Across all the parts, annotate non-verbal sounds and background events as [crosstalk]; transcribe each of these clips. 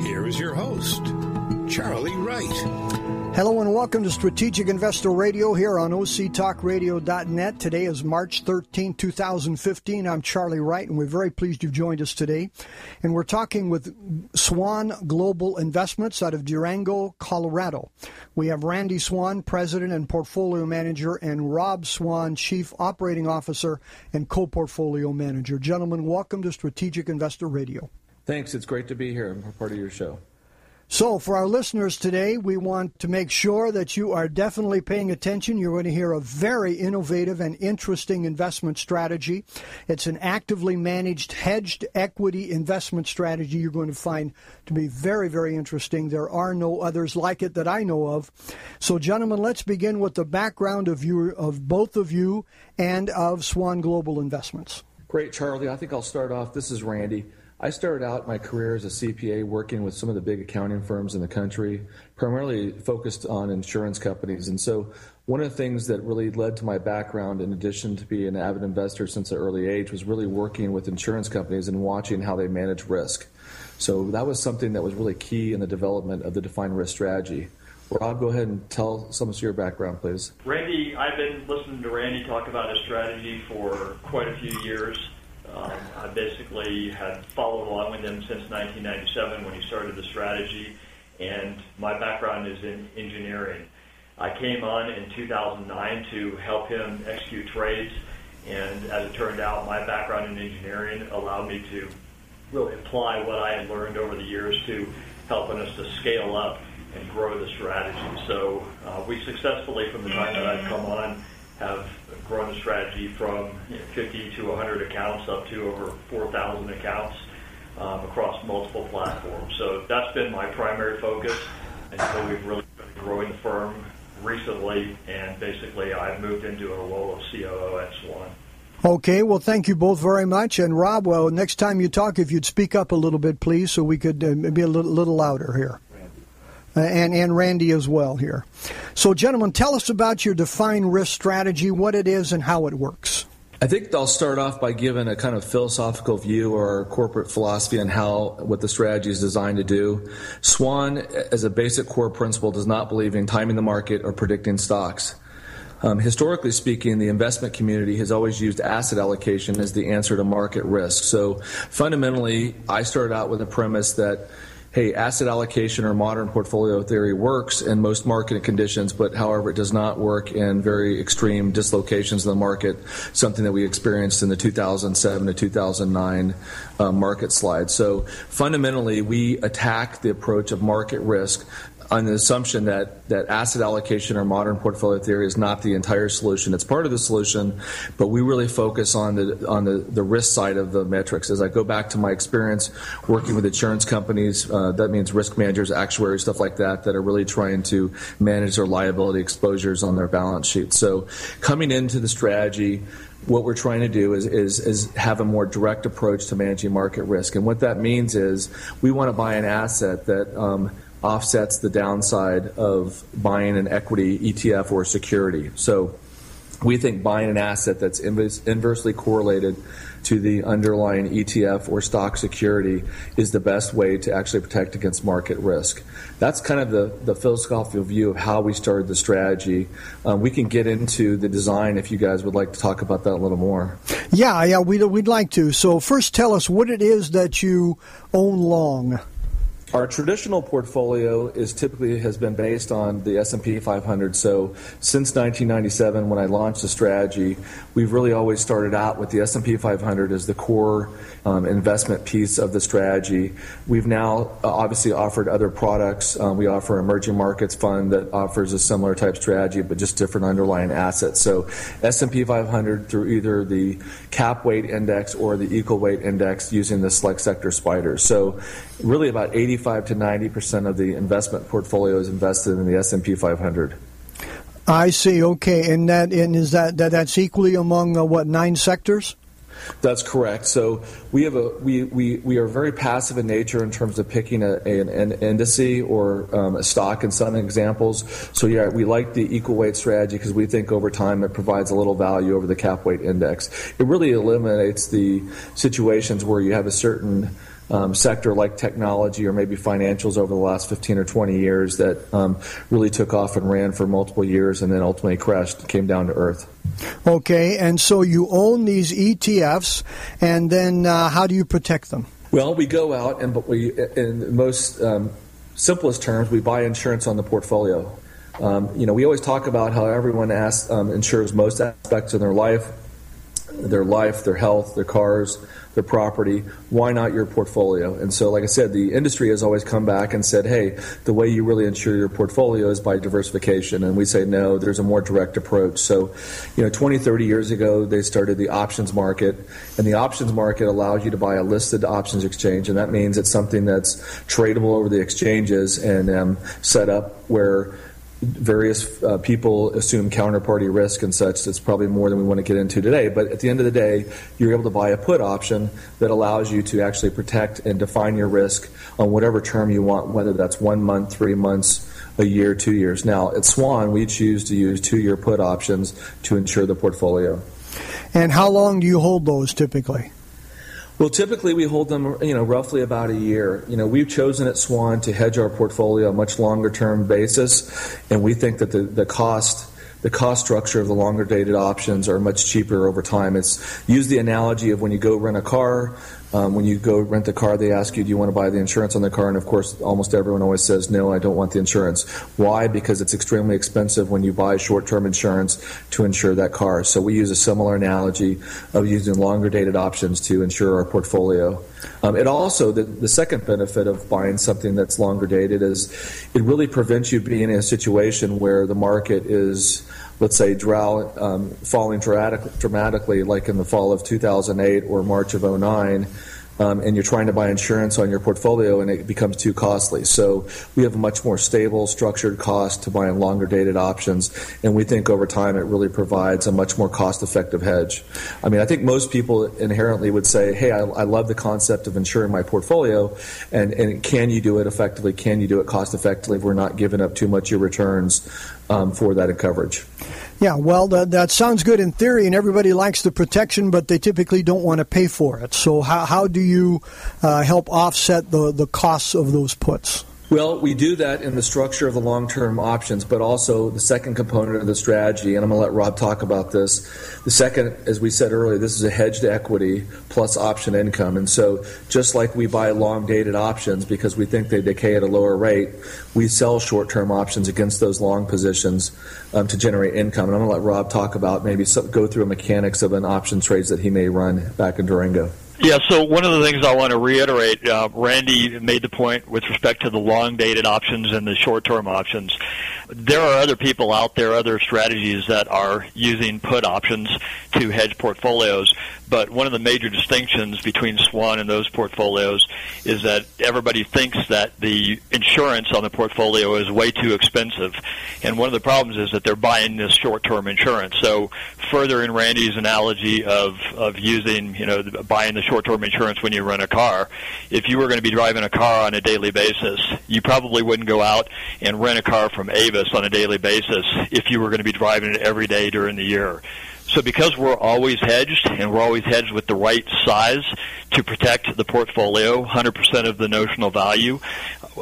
Here is your host, Charlie Wright. Hello and welcome to Strategic Investor Radio here on OCTalkRadio.net. Today is March 13, 2015. I'm Charlie Wright, and we're very pleased you've joined us today. And we're talking with Swan Global Investments out of Durango, Colorado. We have Randy Swan, President and Portfolio Manager, and Rob Swan, Chief Operating Officer and Co-Portfolio Manager. Gentlemen, welcome to Strategic Investor Radio. Thanks. It's great to be here. I'm part of your show. So, for our listeners today, we want to make sure that you are definitely paying attention. You're going to hear a very innovative and interesting investment strategy. It's an actively managed hedged equity investment strategy you're going to find to be very, very interesting. There are no others like it that I know of. So, gentlemen, let's begin with the background of you, of both of you, and of Swan Global Investments. Great, Charlie. I think I'll start off. This is Randy. I started out my career as a CPA working with some of the big accounting firms in the country, primarily focused on insurance companies. And so, one of the things that really led to my background, in addition to being an avid investor since an early age, was really working with insurance companies and watching how they manage risk. So, that was something that was really key in the development of the defined risk strategy. Rob, go ahead and tell some of your background, please. Randy, I've been listening to Randy talk about his strategy for quite a few years. Um, I basically had followed along with him since 1997 when he started the strategy, and my background is in engineering. I came on in 2009 to help him execute trades, and as it turned out, my background in engineering allowed me to really apply what I had learned over the years to helping us to scale up and grow the strategy. So uh, we successfully, from the time that I've come on, have grown the strategy from you know, 50 to 100 accounts up to over 4,000 accounts um, across multiple platforms. So that's been my primary focus, and so we've really been growing the firm recently, and basically I've moved into a role of COO at Swan. Okay, well, thank you both very much. And Rob, well, next time you talk, if you'd speak up a little bit, please, so we could uh, be a little, little louder here. Uh, and, and Randy as well here. So, gentlemen, tell us about your defined risk strategy, what it is, and how it works. I think I'll start off by giving a kind of philosophical view or corporate philosophy on how what the strategy is designed to do. Swan, as a basic core principle, does not believe in timing the market or predicting stocks. Um, historically speaking, the investment community has always used asset allocation as the answer to market risk. So fundamentally, I started out with a premise that hey, asset allocation or modern portfolio theory works in most market conditions, but however, it does not work in very extreme dislocations in the market, something that we experienced in the 2007 to 2009 uh, market slide. So fundamentally, we attack the approach of market risk on the assumption that, that asset allocation or modern portfolio theory is not the entire solution. It's part of the solution, but we really focus on the on the, the risk side of the metrics. As I go back to my experience working with insurance companies, uh, that means risk managers, actuaries, stuff like that, that are really trying to manage their liability exposures on their balance sheet. So coming into the strategy, what we're trying to do is, is, is have a more direct approach to managing market risk. And what that means is we want to buy an asset that um, offsets the downside of buying an equity ETF or security. So we think buying an asset that's inversely correlated to the underlying ETF or stock security is the best way to actually protect against market risk. That's kind of the, the philosophical view of how we started the strategy. Um, we can get into the design if you guys would like to talk about that a little more. Yeah, yeah, we'd, we'd like to. So, first, tell us what it is that you own long. Our traditional portfolio is typically has been based on the S&P 500. So since 1997, when I launched the strategy, we've really always started out with the S&P 500 as the core um, investment piece of the strategy. We've now uh, obviously offered other products. Um, we offer emerging markets fund that offers a similar type strategy, but just different underlying assets. So S&P 500 through either the cap weight index or the equal weight index using the select sector SPDRs. So really about 85 to 90 percent of the investment portfolio is invested in the S&P 500. I see. Okay, and that and is that, that that's equally among uh, what nine sectors? That's correct. So we have a we, we, we are very passive in nature in terms of picking a, an, an indice or um, a stock in some examples. So yeah, we like the equal weight strategy because we think over time it provides a little value over the cap weight index. It really eliminates the situations where you have a certain um, sector like technology or maybe financials over the last 15 or 20 years that um, really took off and ran for multiple years and then ultimately crashed, came down to earth. Okay, and so you own these ETFs, and then uh, how do you protect them? Well, we go out and but we, in most um, simplest terms, we buy insurance on the portfolio. Um, you know, we always talk about how everyone asks, um, insures most aspects of their life, their life, their health, their cars, their property. Why not your portfolio? And so, like I said, the industry has always come back and said, hey, the way you really insure your portfolio is by diversification. And we say, no, there's a more direct approach. So, you know, 20, 30 years ago, they started the options market. And the options market allows you to buy a listed options exchange. And that means it's something that's tradable over the exchanges and um, set up where various uh, people assume counterparty risk and such. That's probably more than we want to get into today. But at the end of the day, you're able to buy a put option that allows you to actually protect and define your risk on whatever term you want, whether that's one month, three months, a year, two years. Now, at Swan, we choose to use two year put options to insure the portfolio. And how long do you hold those typically? Well, typically we hold them, you know, roughly about a year. You know, we've chosen at Swan to hedge our portfolio on a much longer term basis, and we think that the, the cost the cost structure of the longer dated options are much cheaper over time. It's use the analogy of when you go rent a car. Um, when you go rent a car, they ask you, do you want to buy the insurance on the car? And of course, almost everyone always says, no, I don't want the insurance. Why? Because it's extremely expensive when you buy short term insurance to insure that car. So we use a similar analogy of using longer dated options to insure our portfolio. Um, it also, the, the second benefit of buying something that's longer dated is it really prevents you being in a situation where the market is let's say, drought um, falling dramatic, dramatically, like in the fall of 2008 or March of 09, um, and you're trying to buy insurance on your portfolio and it becomes too costly. So we have a much more stable, structured cost to buying longer dated options, and we think over time it really provides a much more cost effective hedge. I mean, I think most people inherently would say, hey, I, I love the concept of insuring my portfolio, and, and can you do it effectively? Can you do it cost effectively if we're not giving up too much of your returns um, for that coverage. Yeah, well, that, that sounds good in theory, and everybody likes the protection, but they typically don't want to pay for it. So, how, how do you uh, help offset the, the costs of those puts? Well, we do that in the structure of the long term options, but also the second component of the strategy, and I'm going to let Rob talk about this. The second, as we said earlier, this is a hedged equity plus option income. And so, just like we buy long dated options because we think they decay at a lower rate, we sell short term options against those long positions um, to generate income. And I'm going to let Rob talk about maybe go through the mechanics of an option trades that he may run back in Durango. Yeah, so one of the things I want to reiterate, uh, Randy made the point with respect to the long dated options and the short term options. There are other people out there, other strategies that are using put options to hedge portfolios. But one of the major distinctions between Swan and those portfolios is that everybody thinks that the insurance on the portfolio is way too expensive. And one of the problems is that they're buying this short-term insurance. So further in Randy's analogy of, of using, you know, buying the short-term insurance when you rent a car, if you were going to be driving a car on a daily basis, you probably wouldn't go out and rent a car from On a daily basis if you were going to be driving it every day during the year. So because we're always hedged and we're always hedged with the right size to protect the portfolio, 100% of the notional value,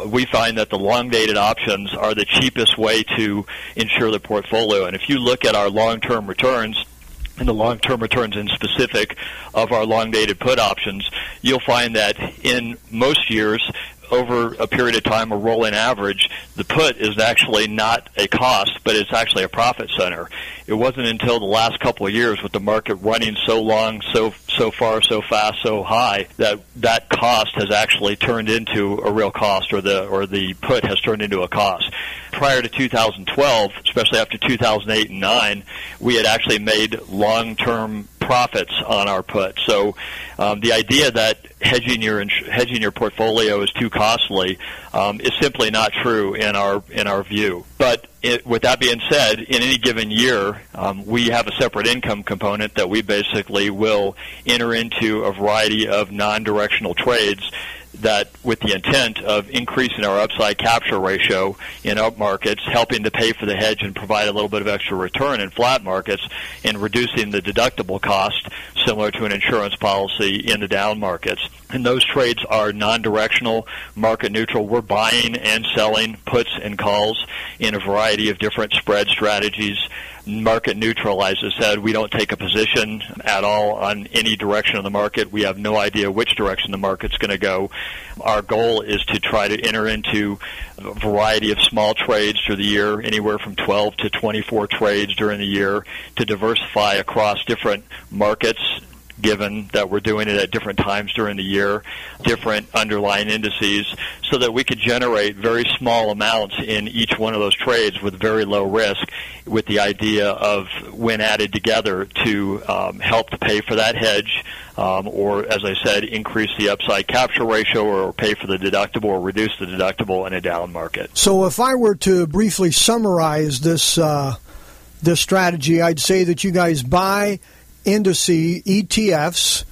we find that the long dated options are the cheapest way to insure the portfolio. And if you look at our long-term returns, and the long-term returns in specific of our long-dated put options, you'll find that in most years over a period of time, a rolling average, the put is actually not a cost, but it's actually a profit center. It wasn't until the last couple of years with the market running so long, so so far, so fast, so high that that cost has actually turned into a real cost, or the or the put has turned into a cost. Prior to 2012, especially after 2008 and 9, we had actually made long-term profits on our put. So um, the idea that hedging your hedging your portfolio is too costly um, is simply not true in our in our view. But it, with that being said, in any given year, um, we have a separate income component that we basically will enter into a variety of non-directional trades that with the intent of increasing our upside capture ratio in up markets, helping to pay for the hedge and provide a little bit of extra return in flat markets, and reducing the deductible cost similar to an insurance policy in the down markets. And those trades are non-directional, market neutral. We're buying and selling puts and calls in a variety of different spread strategies market neutral, as I said. We don't take a position at all on any direction of the market. We have no idea which direction the market's going to go. Our goal is to try to enter into a variety of small trades through the year, anywhere from 12 to 24 trades during the year, to diversify across different markets given that we're doing it at different times during the year, different underlying indices, so that we could generate very small amounts in each one of those trades with very low risk, with the idea of when added together to um, help to pay for that hedge. Um, or, as I said, increase the upside capture ratio or pay for the deductible or reduce the deductible in a down market. So, if I were to briefly summarize this uh, this strategy, I'd say that you guys buy indices, ETFs,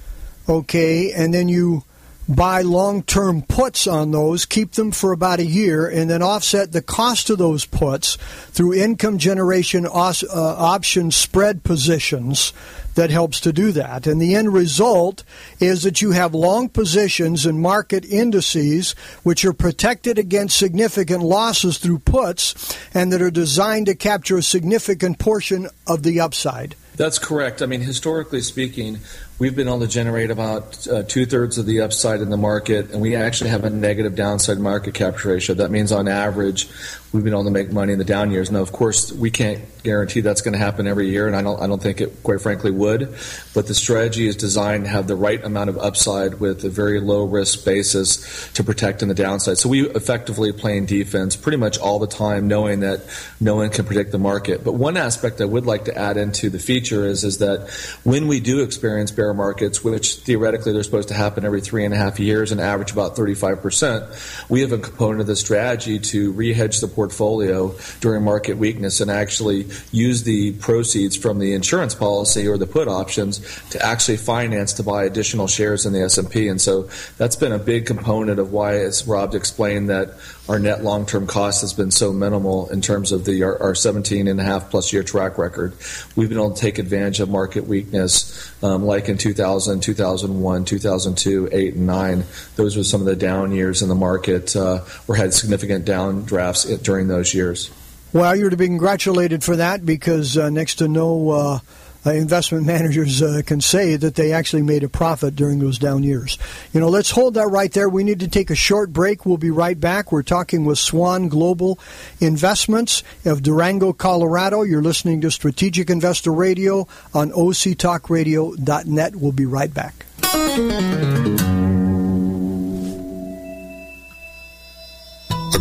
okay, and then you buy long term puts on those, keep them for about a year, and then offset the cost of those puts through income generation os- uh, option spread positions that helps to do that. And the end result is that you have long positions in market indices which are protected against significant losses through puts and that are designed to capture a significant portion of the upside. That's correct. I mean, historically speaking, we've been able to generate about uh, two thirds of the upside in the market, and we actually have a negative downside market capture ratio. That means, on average, we've been able to make money in the down years. Now, of course, we can't guarantee that's going to happen every year, and I don't, I don't think it, quite frankly, would. But the strategy is designed to have the right amount of upside with a very low risk basis to protect in the downside. So we effectively playing defense pretty much all the time, knowing that no one can predict the market. But one aspect I would like to add into the feature is is that when we do experience bear markets, which theoretically they're supposed to happen every three and a half years and average about 35%, we have a component of the strategy to rehedge the portfolio during market weakness and actually use the proceeds from the insurance policy or the put options to actually finance to buy additional shares in the S&P. And so that's been a big component of why, as Rob explained, that our net long-term cost has been so minimal in terms of the our, our 17 and a half plus year track record. We've been able to take advantage of market weakness, um, like in 2000, 2001, 2002, 8, and 9. Those were some of the down years in the market, uh, or had significant down drafts during those years. Well, you're to be congratulated for that because uh, next to no uh, uh, investment managers uh, can say that they actually made a profit during those down years. You know, let's hold that right there. We need to take a short break. We'll be right back. We're talking with Swan Global Investments of Durango, Colorado. You're listening to Strategic Investor Radio on OCTalkRadio.net. We'll be right back.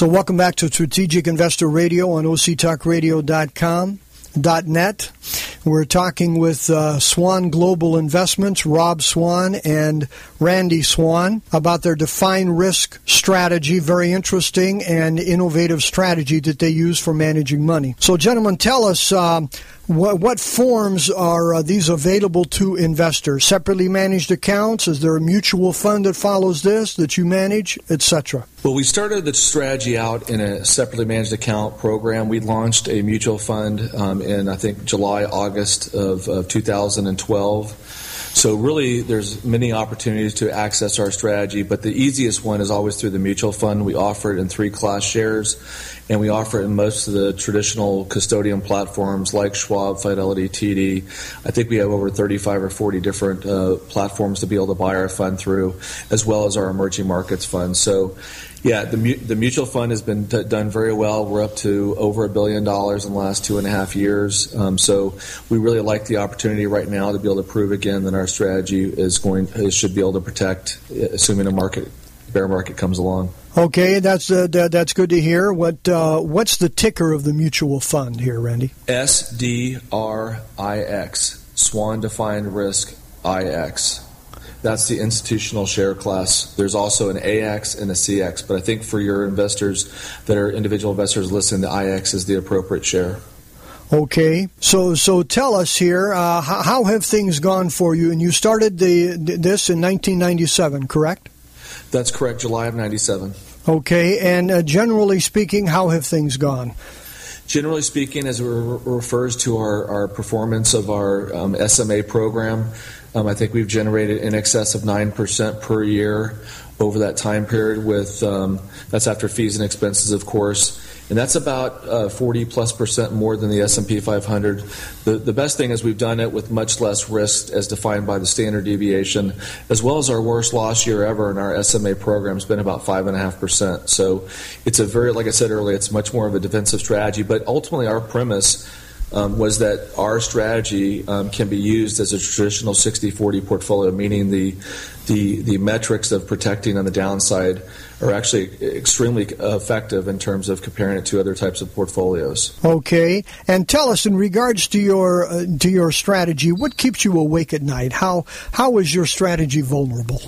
So, welcome back to Strategic Investor Radio on OCTalkRadio.com, .net. We're talking with uh, Swan Global Investments, Rob Swan and Randy Swan, about their defined risk strategy. Very interesting and innovative strategy that they use for managing money. So, gentlemen, tell us. Uh, what, what forms are uh, these available to investors? Separately managed accounts? Is there a mutual fund that follows this that you manage, etc.? Well, we started the strategy out in a separately managed account program. We launched a mutual fund um, in, I think, July, August of, of 2012. So really, there's many opportunities to access our strategy, but the easiest one is always through the mutual fund. We offer it in three class shares, and we offer it in most of the traditional custodian platforms like Schwab, Fidelity, TD. I think we have over 35 or 40 different uh, platforms to be able to buy our fund through, as well as our emerging markets fund. So yeah, the, the mutual fund has been done very well. We're up to over a billion dollars in the last two and a half years. Um, so we really like the opportunity right now to be able to prove again that our strategy is going is, should be able to protect, assuming a market bear market comes along. Okay, that's uh, that's good to hear. What uh, what's the ticker of the mutual fund here, Randy? S D R I X Swan Defined Risk I X. That's the institutional share class. There's also an AX and a CX, but I think for your investors that are individual investors listening, the IX is the appropriate share. Okay, so so tell us here, uh, how, how, have things gone for you? And you started the this in 1997, correct? That's correct, July of '97. Okay, and uh, generally speaking, how have things gone? Generally speaking, as it refers to our, our performance of our um, SMA program, um, I think we've generated in excess of 9% per year over that time period with um, that's after fees and expenses of course. And that's about uh, 40 plus percent more than the S&P 500 the, the best thing is we've done it with much less risk as defined by the standard deviation as well as our worst loss year ever in our SMA program has been about 5.5% so it's a very like I said earlier it's much more of a defensive strategy but ultimately our premise um, was that our strategy um, can be used as a traditional 60-40 portfolio, meaning the, the, the metrics of protecting on the downside are actually extremely effective in terms of comparing it to other types of portfolios. Okay, and tell us in regards to your uh, to your strategy, what keeps you awake at night? How how is your strategy vulnerable?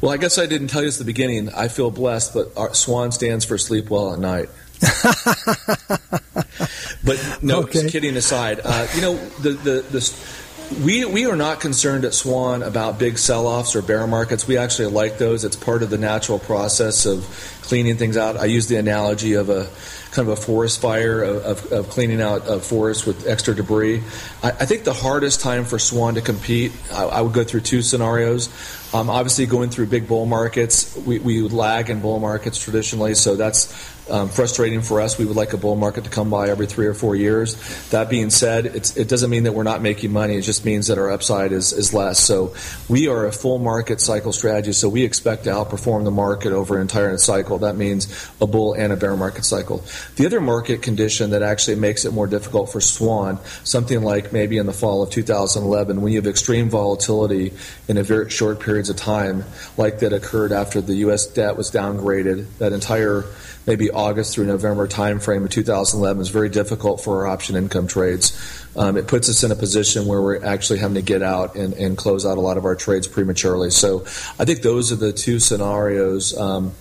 Well, I guess I didn't tell you at the beginning. I feel blessed, but SWAN stands for sleep well at night. [laughs] but no, okay. kidding aside, uh, you know the the the. We, we are not concerned at Swan about big sell offs or bear markets. We actually like those. It's part of the natural process of cleaning things out. I use the analogy of a kind of a forest fire of, of, of cleaning out a forest with extra debris. I, I, think the hardest time for Swan to compete, I, I would go through two scenarios. Um, obviously, going through big bull markets, we, we lag in bull markets traditionally, so that's um, frustrating for us. We would like a bull market to come by every three or four years. That being said, it doesn't mean that we're not making money. It just means that our upside is, is less. So we are a full market cycle strategy. So we expect to outperform the market over an entire cycle. That means a bull and a bear market cycle. The other market condition that actually makes it more difficult for Swan, something like maybe in the fall of 2011, when you have extreme volatility in a very short periods of time, like that occurred after the U.S. debt was downgraded, that entire maybe August through November timeframe of 2011 is very difficult for our option income trades. Um, it puts us in a position where we're actually having to get out and, and, close out a lot of our trades prematurely. So I think those are the two scenarios. Um,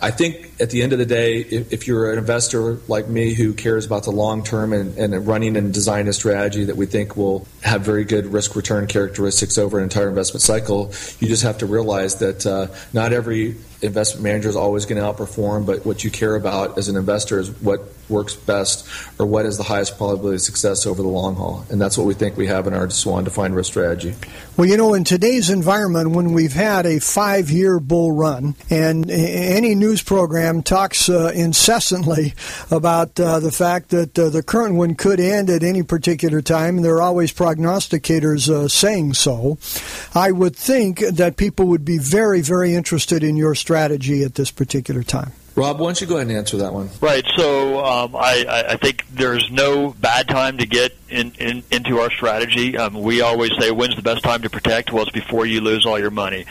I think at the end of the day, if, you're an investor like me who cares about the long term and, and, running and designing a strategy that we think will have very good risk return characteristics over an entire investment cycle, you just have to realize that uh, not every investment manager is always going to outperform, but what you care about as an investor is what works best or what is the highest probability of success over the long haul. And that's what we think we have in our Swan defined risk strategy. Well, you know, in today's environment, when we've had a five year bull run, and any news program talks uh, incessantly about uh, the fact that uh, the current one could end at any particular time, and there are always prognosticators uh, saying so, I would think that people would be very, very interested in your strategy at this particular time. Rob, why don't you go ahead and answer that one? Right. So um, I, I think there's no bad time to get in, in, into our strategy. Um, we always say, when's the best time to protect? Well, it's before you lose all your money.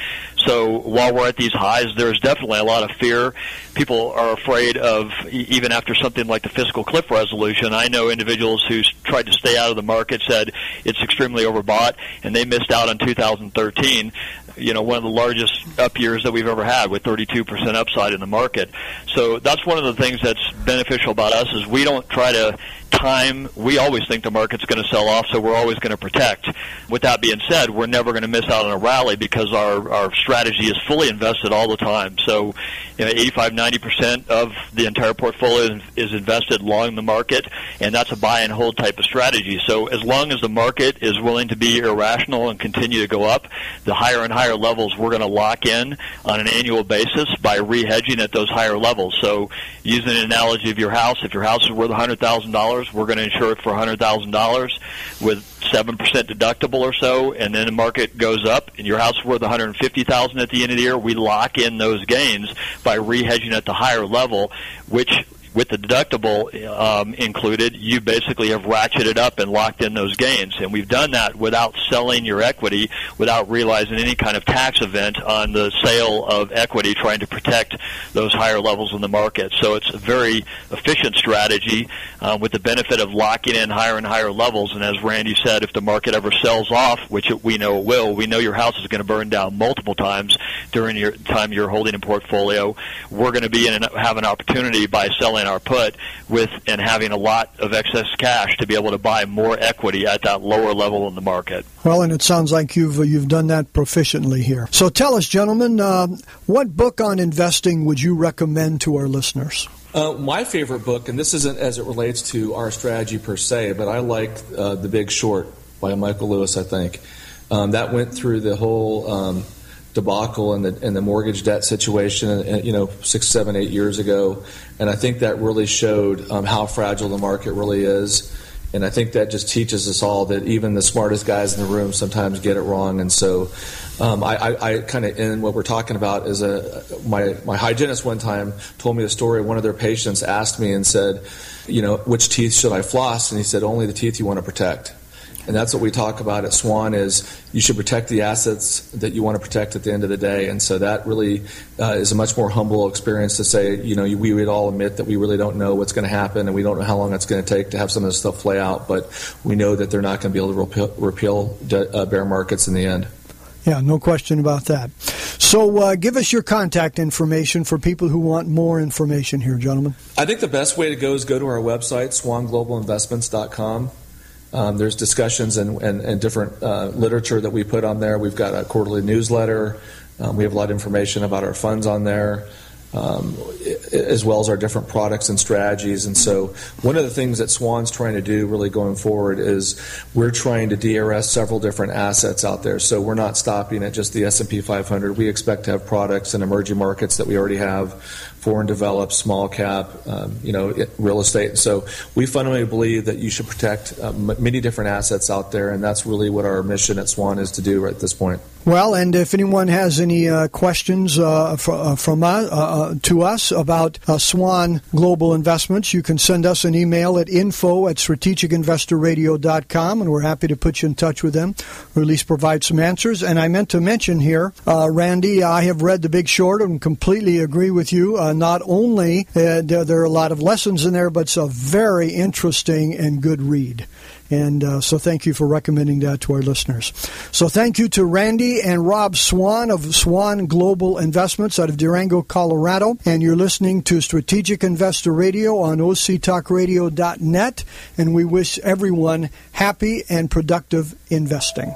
So while we're at these highs, there's definitely a lot of fear. People are afraid of, even after something like the fiscal cliff resolution, I know individuals who tried to stay out of the market said it's extremely overbought, and they missed out on 2013 you know one of the largest up years that we've ever had with 32% upside in the market. So that's one of the things that's beneficial about us is we don't try to time, we always think the market's going to sell off, so we're always going to protect. With that being said, we're never going to miss out on a rally because our, our strategy is fully invested all the time. So, you know, 85, 90% of the entire portfolio is invested long the market, and that's a buy and hold type of strategy. So as long as the market is willing to be irrational and continue to go up, the higher and higher levels we're going to lock in on an annual basis by rehedging at those higher levels. So using an analogy of your house, if your house is worth $100,000, dollars we're going to insure it for a hundred thousand dollars with seven percent deductible or so, and then the market goes up, and your house is worth one hundred fifty thousand at the end of the year. We lock in those gains by rehedging at the higher level, which with the deductible um, included, you basically have ratcheted up and locked in those gains. And we've done that without selling your equity, without realizing any kind of tax event on the sale of equity, trying to protect those higher levels in the market. So it's a very efficient strategy uh, with the benefit of locking in higher and higher levels. And as Randy said, if the market ever sells off, which we know it will, we know your house is going to burn down multiple times during your time you're holding a portfolio. We're going to be in an, have an opportunity by selling our put with and having a lot of excess cash to be able to buy more equity at that lower level in the market. Well, and it sounds like you've uh, you've done that proficiently here. So tell us, gentlemen, uh, what book on investing would you recommend to our listeners? Uh, my favorite book, and this isn't as it relates to our strategy per se, but I like uh, The Big Short by Michael Lewis. I think um, that went through the whole. Um, debacle and the, and the mortgage debt situation, uh, you know, six, seven, eight years ago. And I think that really showed um, how fragile the market really is. And I think that just teaches us all that even the smartest guys in the room sometimes get it wrong. And so um, I, I, I kind of end what we're talking about is a my my hygienist one time told me a story. One of their patients asked me and said, you know, which teeth should I floss? And he said, only the teeth you want to protect and that's what we talk about at Swan is you should protect the assets that you want to protect at the end of the day and so that really uh, is a much more humble experience to say you know we would all admit that we really don't know what's going to happen and we don't know how long it's going to take to have some of this stuff play out but we know that they're not going to be able to repeal, repeal uh, bear markets in the end yeah, no question about that. So, uh, give us your contact information for people who want more information here, gentlemen. I think the best way to go is go to our website, swanglobalinvestments.com. Um, there's discussions and, and, and different uh, literature that we put on there. We've got a quarterly newsletter. Um, we have a lot of information about our funds on there um, as well as our different products and strategies. And so, one of the things that Swan's trying to do really going forward is we're trying to DRS several different assets out there. So we're not stopping at just the S&P 500. We expect to have products in emerging markets that we already have, foreign developed, small cap, um, you know, real estate. So we fundamentally believe that you should protect uh, many different assets out there, and that's really what our mission at Swan is to do right at this point. Well, and if anyone has any uh, questions uh, uh, from uh, uh, to us about uh, Swan Global Investments, you can send us an email at info at strategicinvestorradio.com, and we're happy to put you in touch with them, or at least provide some answers. And I meant to mention here, Randy, I have read The Big Short and completely agree with you. Not only there, there are a lot of lessons in there, but it's a very interesting and good read. And uh, so thank you for recommending that to our listeners. So thank you to Randy and Rob Swan of Swan Global Investments out of Durango, Colorado. And you're listening to Strategic Investor Radio on OCTalkRadio.net. And we wish everyone happy and productive investing.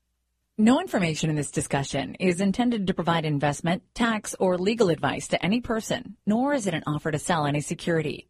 No information in this discussion is intended to provide investment, tax, or legal advice to any person, nor is it an offer to sell any security.